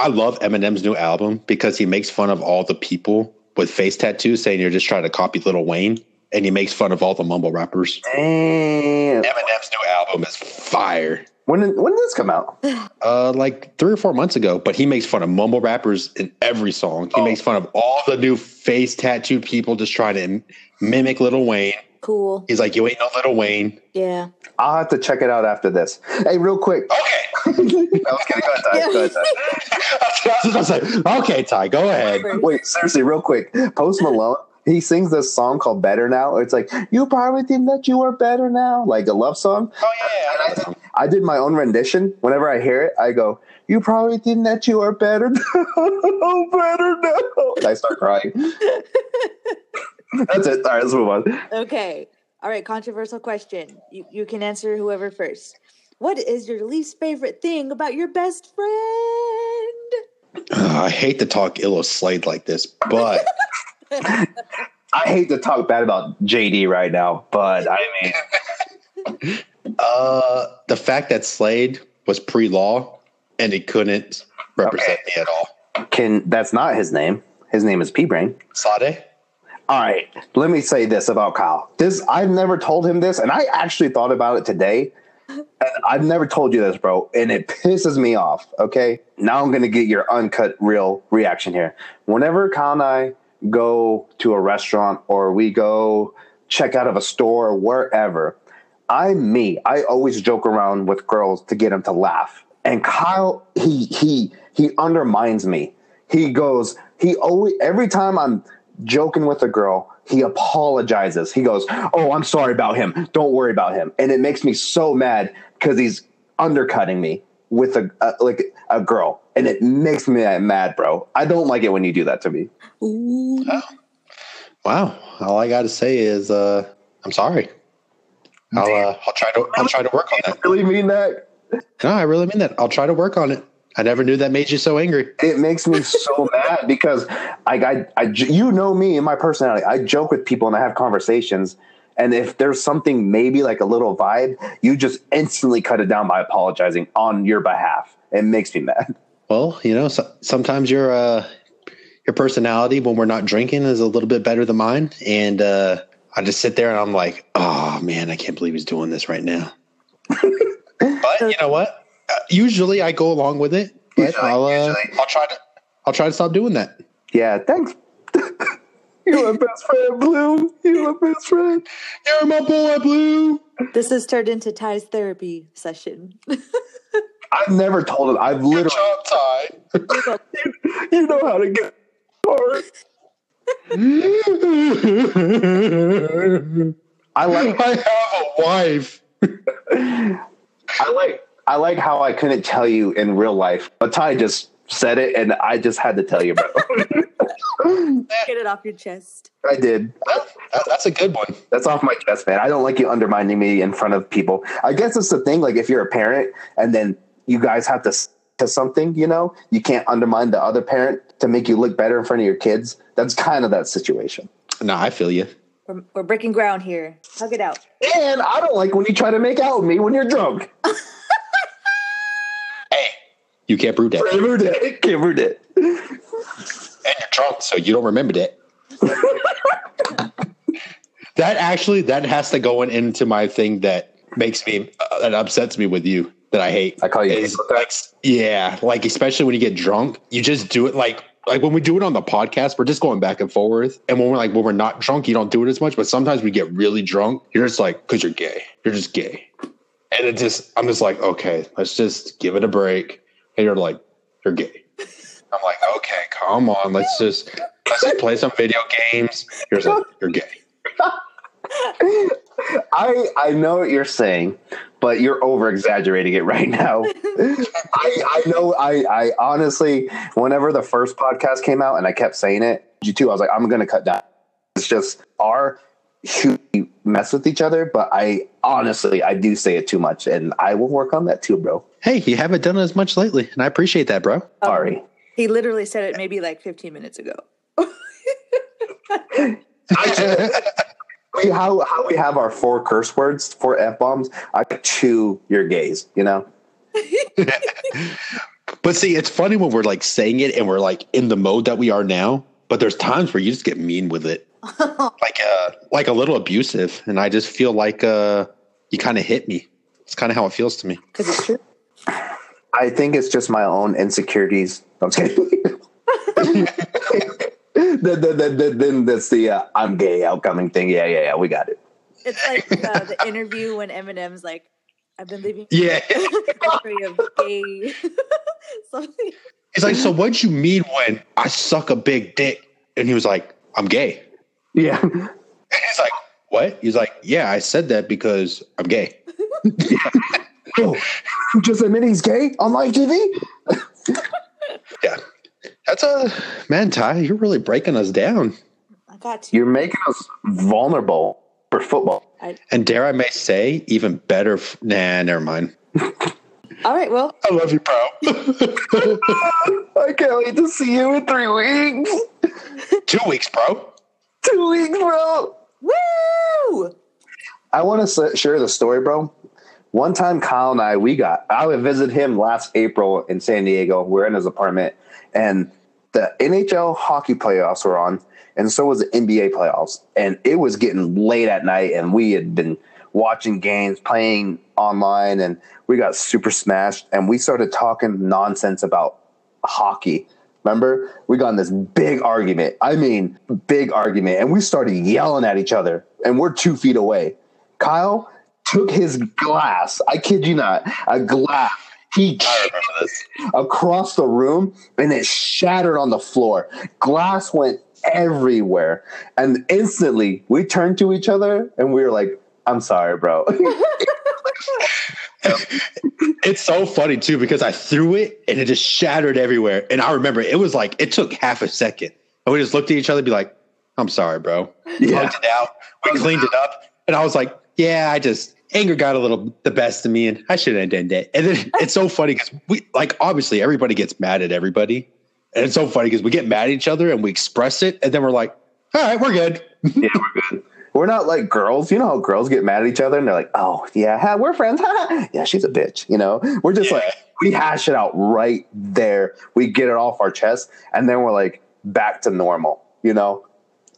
I love Eminem's new album because he makes fun of all the people with face tattoos saying you're just trying to copy Lil Wayne. And he makes fun of all the mumble rappers. Damn. Eminem's new album is fire. When did, when did this come out? Uh, like three or four months ago, but he makes fun of mumble rappers in every song. He Oh. makes fun of all the new face tattooed people just trying to mimic Lil Wayne. Cool. He's like, you ain't no Lil Wayne. Yeah. I'll have to check it out after this. Hey, real quick. Okay. I was kidding. Go ahead, Ty. Go ahead, Ty. I was gonna say, okay, Ty, go ahead. Wait, seriously, real quick. Post Malone, he sings this song called Better Now. It's like, you probably think that you are better now, like a love song. Oh yeah, I know song. I did my own rendition. Whenever I hear it, I go, you probably think that you are better now, better now. And I start crying. That's it. All right, let's move on. Okay. All right, controversial question. You you can answer whoever first. What is your least favorite thing about your best friend? Uh, I hate to talk ill of Slade like this, but I hate to talk bad about JD right now, but I mean, uh, the fact that Slade was pre-law and he couldn't represent me at all. can that's not his name. His name is P Brain. Sade? All right, let me say this about Kyle. This I've never told him this, and I actually thought about it today. Uh, I've never told you this, bro, and it pisses me off. Okay, now I'm gonna get your uncut, real reaction here. Whenever Kyle and I go to a restaurant or we go check out of a store or wherever, I'm me. I always joke around with girls to get them to laugh. And Kyle, he he he undermines me. He goes, he always every time I'm joking with a girl, he apologizes. He goes, "Oh, I'm sorry about him. Don't worry about him." And it makes me so mad because he's undercutting me with a, a like a girl, and it makes me mad, bro. I don't like it when you do that to me. Ooh. Wow. All I got to say is, uh, I'm sorry. I'll, uh, I'll try to, I'll try to work on that. Really mean that? No, I really mean that. I'll try to work on it. I never knew that made you so angry. it makes me so mad because I, I, I, you know me and my personality. I joke with people and I have conversations, and if there's something maybe like a little vibe, you just instantly cut it down by apologizing on your behalf. It makes me mad. Well, you know, so, sometimes your, uh, your personality when we're not drinking is a little bit better than mine. And, uh, I just sit there and I'm like, oh man, I can't believe he's doing this right now. but you know what? Uh, usually I go along with it, but Usually, I'll, uh, usually. I'll try to, I'll try to stop doing that. Yeah, thanks. You're my best friend, Blue. You're my best friend. You're my boy, Blue. This has turned into Ty's therapy session. I've never told him. I've literally, Chop tie. you know how to get hard. I like I have a wife. I like I like how I couldn't tell you in real life, but Ty just said it, and I just had to tell you, bro. Get it off your chest. I did. That- that's a good one. That's off my chest, man. I don't like you undermining me in front of people. I guess it's the thing. Like if you're a parent, and then you guys have to to something, you know, you can't undermine the other parent to make you look better in front of your kids. That's kind of that situation. No, I feel you. We're, we're breaking ground here. Hug it out. And I don't like when you try to make out with me when you're drunk. Hey, you can't prove that. Can't rude it. Can't rude it. And you're drunk, so you don't remember that. that actually, that has to go in, into my thing that makes me, uh, that upsets me with you, that I hate. I call you is like, yeah, like especially when you get drunk, you just do it like, like when we do it on the podcast, we're just going back and forth. And when we're like, when we're not drunk, you don't do it as much. But sometimes we get really drunk. You're just like, because you're gay. You're just gay. And it just, I'm just like, okay, let's just give it a break. And you're like, you're gay. I'm like, okay, come on, let's just let's just play some video games. You're like, you're gay. I I know what you're saying, but you're over exaggerating it right now. I I know I I honestly, whenever the first podcast came out and I kept saying it, you too, I was like, I'm gonna cut down. It's just our mess with each other, but I honestly I do say it too much, and I will work on that too, bro. Hey, you haven't done it as much lately, and I appreciate that, bro. Um, Sorry. He literally said it maybe like 15 minutes ago. We, how how we have our four curse words, four f bombs. I chew your gaze, you know. But see, it's funny when we're like saying it and we're like in the mode that we are now. But there's times where you just get mean with it, like uh, like a little abusive, and I just feel like uh, you kind of hit me. It's kind of how it feels to me. Because it's true. I think it's just my own insecurities. I'm kidding. then, then, then, then, then that's the uh, I'm gay outcoming thing. Yeah, yeah, yeah. We got it. It's like uh, the interview when Eminem's like, I've been living Yeah. history of gay. Something. He's like, so what'd you mean when I suck a big dick? And he was like, I'm gay. Yeah. And he's like, what? He's like, yeah, I said that because I'm gay. Oh, just admit he's gay on live TV? Yeah. That's a man, Ty, you're really breaking us down. I got to. You're making us vulnerable for football. I, And dare I may say, even better. F- nah, never mind. all right, well, I love you, bro. I can't wait to see you in three weeks. Two weeks, bro. Two weeks, bro. woo! I want to share the story, bro. One time, Kyle and I, we got, I would visit him last April in San Diego. We're in his apartment, and the NHL hockey playoffs were on, and so was the NBA playoffs. And it was getting late at night, and we had been watching games, playing online, and we got super smashed. And we started talking nonsense about hockey. Remember, we got in this big argument. I mean, big argument, and we started yelling at each other. And we're two feet away. Kyle took his glass. I kid you not, a glass. He kicked across the room, and it shattered on the floor. Glass went everywhere, and instantly we turned to each other, and we were like, "I'm sorry, bro." It's so funny too because I threw it and it just shattered everywhere. And I remember it was like it took half a second, and we just looked at each other, and be like, "I'm sorry, bro." Yeah. It out. We oh, cleaned it up, and I was like, "Yeah, I just anger got a little the best of me, and I shouldn't have done that." And then it's so funny because we like obviously everybody gets mad at everybody, and it's so funny because we get mad at each other and we express it, and then we're like, "All right, we're good." yeah, we're good. We're not like girls. You know how girls get mad at each other and they're like, "Oh yeah, we're friends." yeah, she's a bitch. You know, we're just Yeah. like we hash it out right there. We get it off our chest, and then we're like back to normal. You know,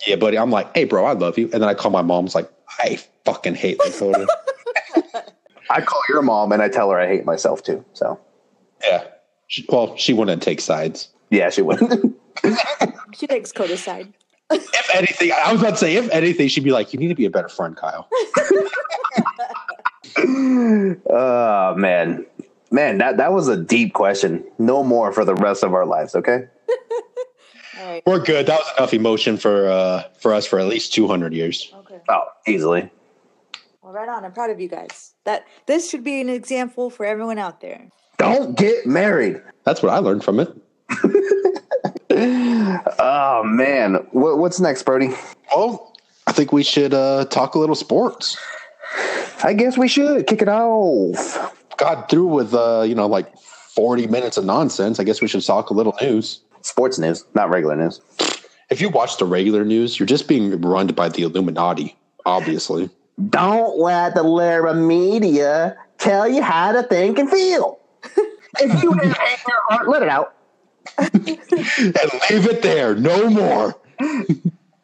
Yeah, buddy. I'm like, "Hey, bro, I love you," and then I call my mom's like, "I fucking hate Lakota." I call your mom and I tell her I hate myself too. So yeah. She, well, she wouldn't take sides. yeah, she wouldn't. She takes Coda's side. If anything, I was about to say, if anything, she'd be like, "You need to be a better friend, Kyle." oh man, man, that that was a deep question. No more for the rest of our lives. Okay. All right. We're good. That was enough emotion for uh for us for at least 200 years. Okay. Oh, easily. Well, right on. I'm proud of you guys. That this should be an example for everyone out there. Don't get married. That's what I learned from it. Oh man, what, what's next, Brody? Well, I think we should uh talk a little sports. I guess we should kick it off. Got through with uh, you know, like 40 minutes of nonsense. I guess we should talk a little news. Sports news, not regular news. If you watch the regular news, you're just being run by the Illuminati, obviously. Don't let the liberal media tell you how to think and feel. if you have hate in your heart, let it out. and leave it there. No more.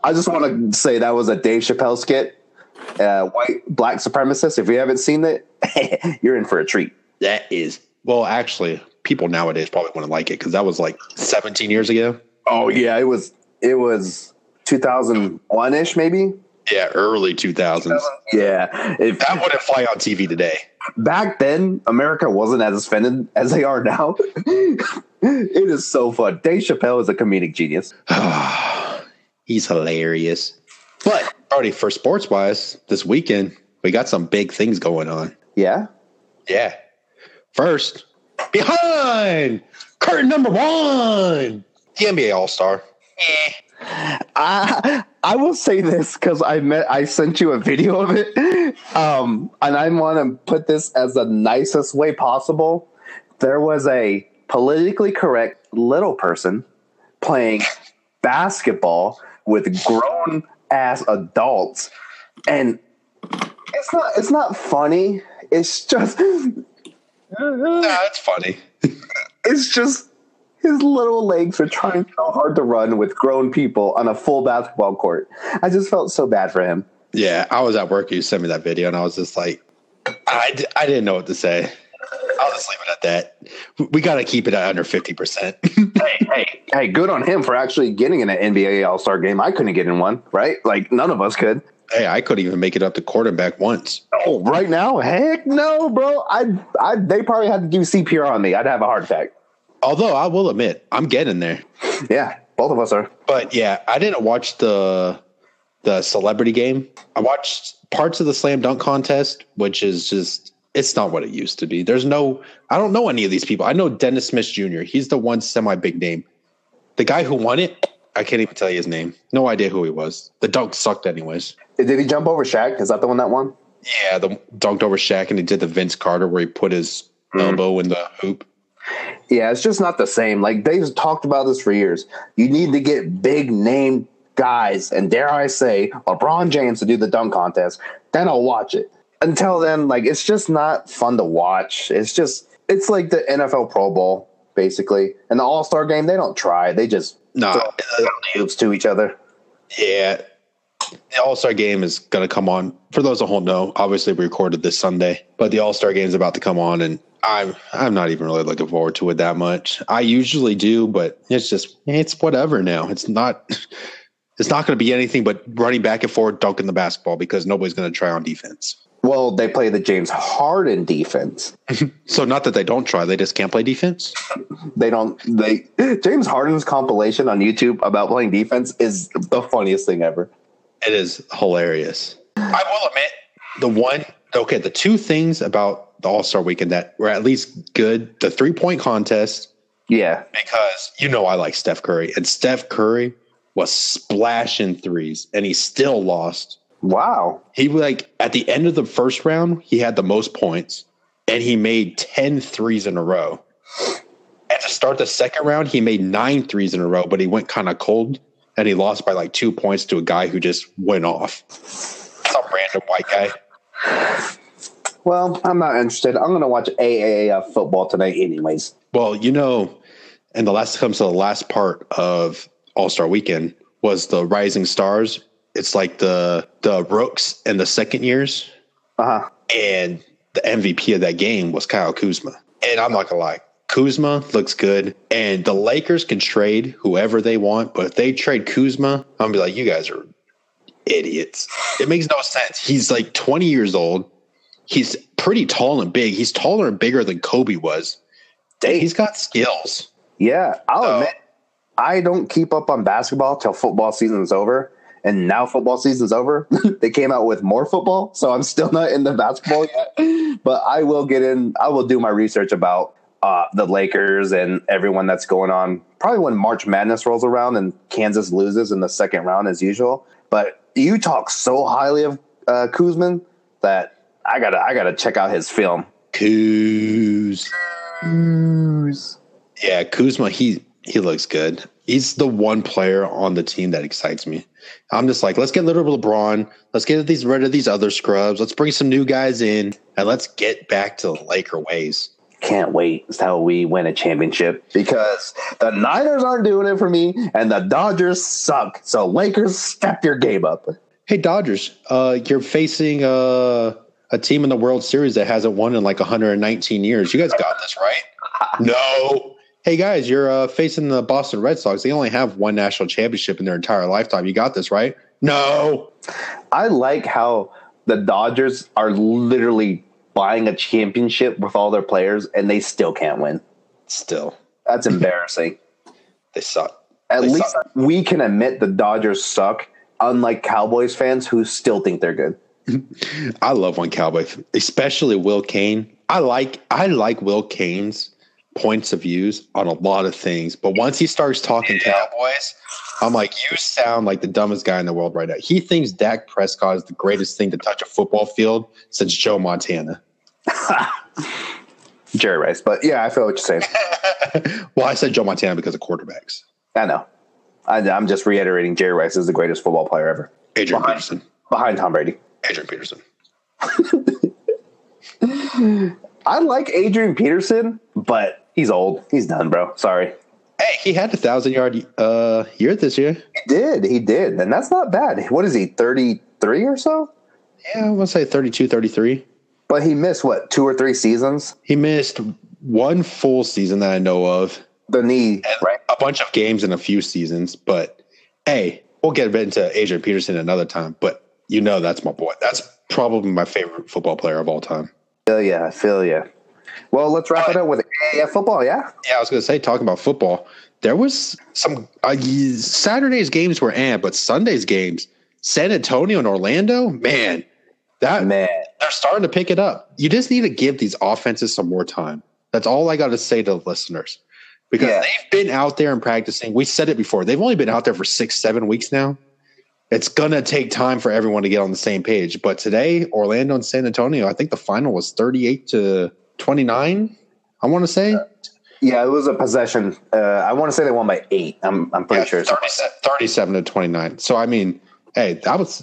I just want to say that was a Dave Chappelle skit. Uh, white black supremacist. If you haven't seen it, you're in for a treat. That is well, actually, people nowadays probably wouldn't like it because that was like 17 years ago. Oh yeah, it was it was 2001 ish maybe. Yeah, early 2000s. Yeah, if That wouldn't fly on TV today. back then America wasn't as offended as they are now. it is so fun. Dave Chappelle is a comedic genius. He's hilarious. But already for sports wise, this weekend we got some big things going on. Yeah. Yeah. First, behind curtain number one, the NBA All Star. Eh. I I will say this because I met I sent you a video of it, um, and I want to put this as the nicest way possible. There was a politically correct little person playing basketball with grown ass adults, and it's not it's not funny. It's just Nah, it's funny. it's just his little legs are trying so hard to run with grown people on a full basketball court. I just felt so bad for him. Yeah, I was at work. You sent me that video, and I was just like, I, d- I didn't know what to say. I'll just leave it at that. We got to keep it at under 50%. hey, hey, hey, good on him for actually getting in an NBA All Star game. I couldn't get in one, right? Like none of us could. hey, I couldn't even make it up to quarterback once. Oh, right now, heck no, bro. I, I, they probably had to do CPR on me. I'd have a heart attack. Although I will admit, I'm getting there. Yeah, both of us are. But yeah, I didn't watch the the celebrity game. I watched parts of the slam dunk contest, which is just it's not what it used to be. There's no I don't know any of these people. I know Dennis Smith Jr. He's the one semi big name. The guy who won it, I can't even tell you his name. No idea who he was. The dunk sucked anyways. Did he jump over Shaq? Is that the one that won? Yeah, the dunked over Shaq and he did the Vince Carter where he put his hmm. elbow in the hoop. Yeah, it's just not the same. Like they've talked about this for years. You need to get big name guys, and dare I say, LeBron James to do the dunk contest. Then I'll watch it. Until then, like it's just not fun to watch. It's just it's like the NFL Pro Bowl basically, and the All Star game. They don't try. They just Nah, throw hoops to each other. Yeah. The All Star game is going to come on. For those that don't know, obviously we recorded this Sunday, but the All Star game is about to come on, and I'm I'm not even really looking forward to it that much. I usually do, but it's just it's whatever now. It's not it's not going to be anything but running back and forth, dunking the basketball because nobody's going to try on defense. Well, they play the James Harden defense. So not that they don't try, they just can't play defense. They don't. They James Harden's compilation on YouTube about playing defense is the funniest thing ever. It is hilarious. I will admit the one okay, the two things about the All Star weekend that were at least good: the three point contest Yeah, because you know I like Steph Curry, and Steph Curry was splashing threes, and he still lost. Wow. He like at the end of the first round, he had the most points, and he made 10 threes in a row. At the start of the second round, he made nine threes in a row, but he went kind of cold, and he lost by like two points to a guy who just went off. Some random white guy. Well, I'm not interested. I'm going to watch AAF football tonight, anyways. Well, you know, and the last comes to the last part of All Star Weekend was the Rising Stars. It's like the the rooks and the second years, Uh huh. and the MVP of that game was Kyle Kuzma. And I'm not gonna lie, Kuzma looks good, and the Lakers can trade whoever they want, but if they trade Kuzma, I'm gonna be like, you guys are idiots. It makes no sense. He's like 20 years old. He's pretty tall and big. He's taller and bigger than Kobe was. He's got skills. Yeah, I'll So- admit, I don't keep up on basketball till football season's over. And now football season's over. they came out with more football, so I'm still not in the basketball yet. But I will get in. I will do my research about uh, the Lakers and everyone that's going on. Probably when March Madness rolls around and Kansas loses in the second round as usual. But you talk so highly of uh, Kuzman that I gotta I gotta check out his film. Kuz. Yeah, Kuzma, he he looks good. He's the one player on the team that excites me. I'm just like, let's get rid of LeBron. Let's get these rid of these other scrubs. Let's bring some new guys in, and let's get back to the Laker ways. Can't wait until we win a championship because the Niners aren't doing it for me, and the Dodgers suck. So Lakers, step your game up. Hey Dodgers, uh, you're facing uh, a team in the World Series that hasn't won in like 119 years. You guys got this, right? no. Hey guys, you're uh, facing the Boston Red Sox. They only have one national championship in their entire lifetime. You got this, right? No. I like how the Dodgers are literally buying a championship with all their players, and they still can't win. Still, That's embarrassing. they suck. At They least suck. we can admit the Dodgers suck, unlike Cowboys fans who still think they're good. I love one Cowboy, especially Will Cain. I like I like Will Cain's points of views on a lot of things, but once he starts talking Cowboys, I'm like, you sound like the dumbest guy in the world right now. He thinks Dak Prescott is the greatest thing to touch a football field since Joe Montana. Jerry Rice. But yeah, I feel what you're saying. Well, I said Joe Montana because of quarterbacks. I know. I, I'm just reiterating Jerry Rice is the greatest football player ever, Adrian Behind- Peterson. behind Tom Brady. Adrian Peterson. I like Adrian Peterson, but he's old. He's done, bro. Sorry. Hey, he had a thousand yard uh, year this year. He did. He did. And that's not bad. What is he, 33 or so? Yeah, I want to say 32, 33. But he missed, what, two or three seasons? He missed one full season that I know of. The knee, right? a bunch of games in a few seasons. But hey, we'll get into Adrian Peterson another time. But you know that's my boy. That's probably my favorite football player of all time. Feel ya. I feel ya. Well, let's wrap it up with AAF football, yeah? Yeah, I was going to say, talking about football, there was some uh, Saturday's games were and, but Sunday's games, San Antonio and Orlando, man, that Man. They're starting to pick it up. You just need to give these offenses some more time. That's all I got to say to the listeners because Yeah. they've been out there and practicing. We said it before. They've only been out there for six, seven weeks now. It's going to take time for everyone to get on the same page. But today, Orlando and San Antonio, I think the final was 38 to 29, I want to say. Yeah, it was a possession. Uh, I want to say they won by eight. I'm, I'm pretty sure. 37, 37 to 29. So, I mean, hey, that was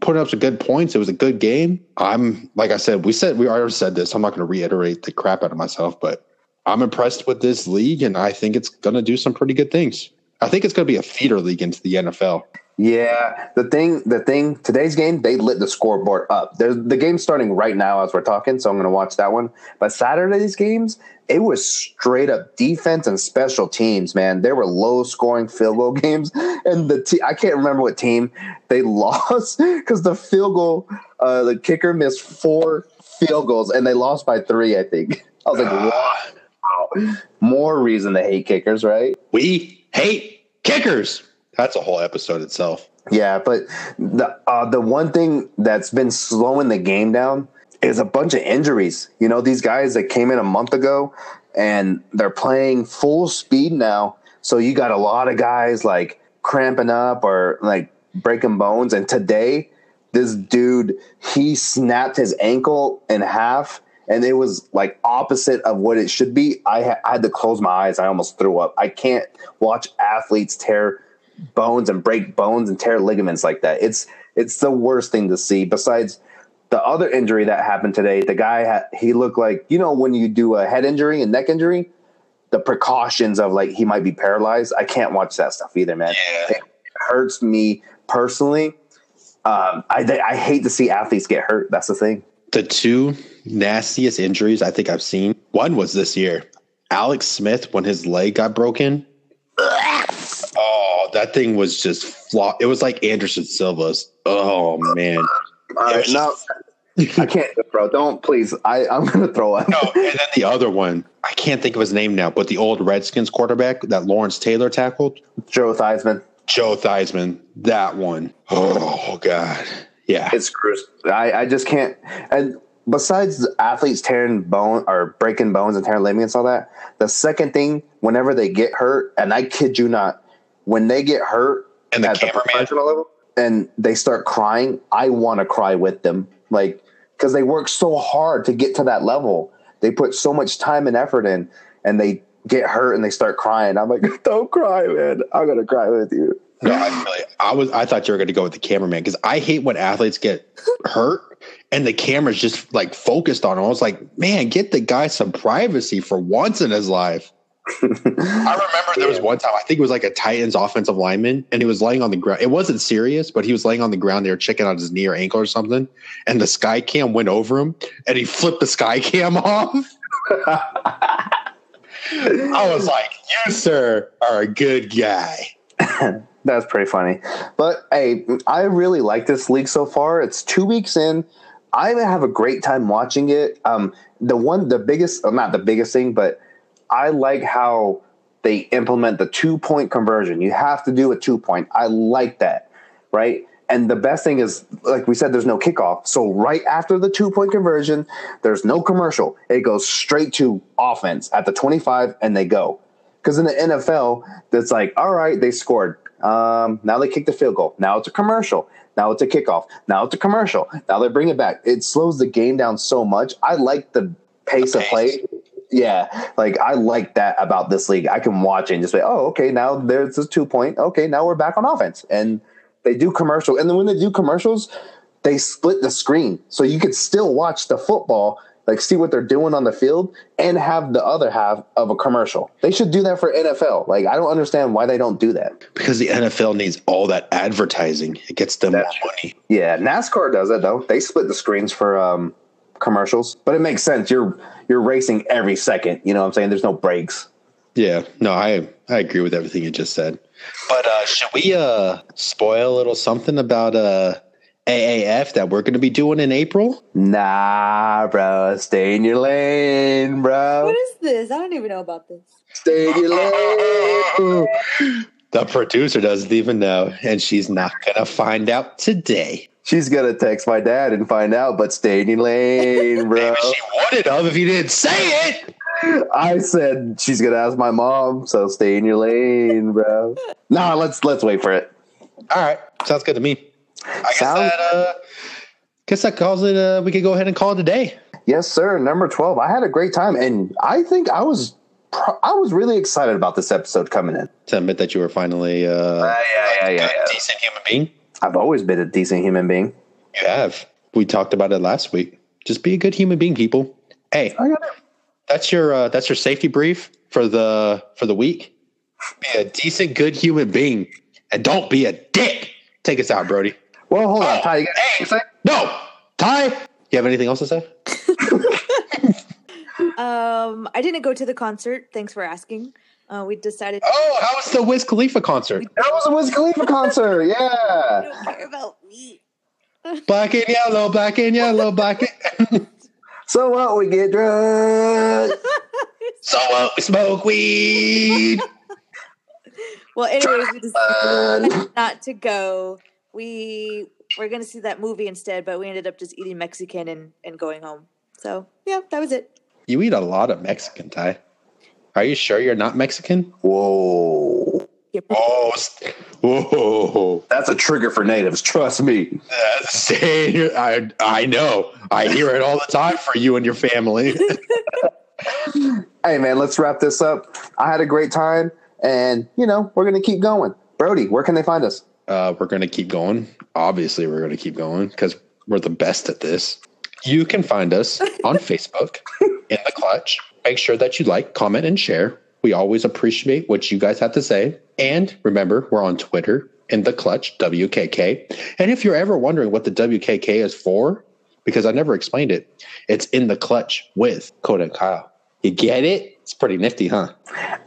putting up some good points. It was a good game. I'm, like I said, we said, we already said this. I'm not going to reiterate the crap out of myself, but I'm impressed with this league and I think it's going to do some pretty good things. I think it's going to be a feeder league into the NFL. Yeah, the thing, the thing, today's game, they lit the scoreboard up. There's the game's starting right now as we're talking, so I'm going to watch that one. But Saturday's games, it was straight up defense and special teams, man. There were low scoring field goal games, and the te- I can't remember what team they lost because the field goal, uh, the kicker missed four field goals, and they lost by three. I think. I was like, wow, more reason to hate kickers, right? We hate kickers. That's a whole episode itself. Yeah, but the uh, the one thing that's been slowing the game down is a bunch of injuries. You know, these guys that came in a month ago and they're playing full speed now. So you got a lot of guys like cramping up or like breaking bones. And today, this dude he snapped his ankle in half. And it was like opposite of what it should be. I, ha- I had to close my eyes. I almost threw up. I can't watch athletes tear bones and break bones and tear ligaments like that. It's it's the worst thing to see. Besides the other injury that happened today, the guy had, he looked like you know when you do a head injury and neck injury, the precautions of like he might be paralyzed. I can't watch that stuff either, man. Yeah. It hurts me personally. Um, I I hate to see athletes get hurt. That's the thing. The two nastiest injuries I think I've seen. One was this year. Alex Smith when his leg got broken. Oh, that thing was just flop. It was like Anderson Silva's. Oh man. All right, no, I can't, bro. Don't please. I I'm gonna throw up. No, and then the other one, I can't think of his name now, but the old Redskins quarterback that Lawrence Taylor tackled, Joe Theismann. Joe Theismann, that one. Oh god. Yeah. It's. I, I just can't. And besides the athletes tearing bone or breaking bones and tearing ligaments, all that, the second thing, whenever they get hurt, and I kid you not, when they get hurt And the at the professional level, and they start crying, I want to cry with them, like because they work so hard to get to that level. They put so much time and effort in, and they get hurt and they start crying. I'm like, don't cry, man. I'm gonna cry with you. No, I really, I was, I thought you were going to go with the cameraman because I hate when athletes get hurt and the camera's just like focused on him. I was like, man, get the guy some privacy for once in his life. I remember there was one time, I think it was like a Titans offensive lineman, and he was laying on the ground. It wasn't serious, but he was laying on the ground. They were checking on his knee or ankle or something, and the sky cam went over him, and he flipped the sky cam off. I was like, "You, sir, are a good guy." That's pretty funny. But hey, I really like this league so far. It's two weeks in. I have a great time watching it. Um, the one, the biggest, not the biggest thing, but I like how they implement the two point conversion. You have to do a two point. I like that, right? And the best thing is, like we said, there's no kickoff. So right after the two point conversion, there's no commercial. It goes straight to offense at the 25 and they go. Because in the NFL, that's like, all right, they scored. Um, now they kick the field goal. Now it's a commercial. Now it's a kickoff. Now it's a commercial. Now they bring it back. It slows the game down so much. I like the pace, The of play. Yeah, like I like that about this league. I can watch it and just say, oh, okay, now there's a two point. Okay, now we're back on offense. And they do commercial. And then when they do commercials, they split the screen. So you could still watch the football, like see what they're doing on the field, and have the other half of a commercial. They should do that for NFL. Like I don't understand why they don't do that. Because the NFL needs all that advertising. It gets them money. Yeah, NASCAR does it though. They split the screens for um, commercials, but it makes sense. You're you're racing every second. You know what I'm saying? There's no breaks. Yeah, no, I I agree with everything you just said. But uh should we uh spoil a little something about uh AAF that we're going to be doing in April? Nah, bro, stay in your lane, bro. What is this? I don't even know about this. Stay in your lane. The producer doesn't even know, and she's not going to find out today. She's gonna text my dad and find out, but stay in lane, bro. Maybe she wouldn't have if you didn't say it. I said she's gonna ask my mom, so stay in your lane, bro. Nah, let's let's wait for it. All right, sounds good to me. I guess Sounds- that uh, guess that calls it. Uh, we could go ahead and call it a day. Yes, sir. Number twelve. I had a great time, and I think I was pro- I was really excited about this episode coming in. To admit that you were finally uh, yeah, yeah, a yeah, good, yeah. decent human being. I've always been a decent human being. You have. We talked about it last week. Just be a good human being, people. Hey, I got it. that's your uh, that's your safety brief for the for the week. Be a decent, good human being, and don't be a dick. Take us out, Brody. Well, hold on, Ty. You got Hey, no, Ty. You have anything else to say? Um, I didn't go to the concert. Thanks for asking. Uh, we decided Oh, how was the Wiz Khalifa concert? that was a Wiz Khalifa concert. I Yeah. don't care about me. Black and yellow, black and yellow, black. And- So what? We get drunk. so what? we smoke weed. Well, anyways, we decided not to go. We were going to see that movie instead, but we ended up just eating Mexican and, and going home. So, yeah, that was it. You eat a lot of Mexican, Ty. Are you sure you're not Mexican? Whoa. Yep. Oh, st- whoa. That's a trigger for natives. Trust me. That's- I, I know. I hear it all the time for you and your family. Hey, man, let's wrap this up. I had a great time, and, you know, we're going to keep going. Brody, where can they find us? uh, we're going to keep going. Obviously, we're going to keep going because we're the best at this. You can find us on Facebook in the clutch. Make sure that you like, comment, and share. We always appreciate what you guys have to say. And remember, we're on Twitter in the clutch, WKK. And if you're ever wondering what the WKK is for, because I never explained it, it's in the clutch with Coda and Kyle. You get it? It's pretty nifty, huh?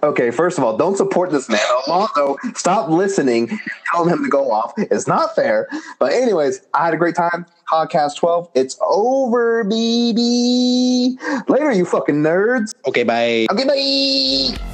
Okay, first of all, don't support this man. Alonzo, stop listening, telling him to go off. It's not fair. But, anyways, I had a great time. Podcast 12, it's over, baby. Later, you fucking nerds. Okay, bye. Okay, bye.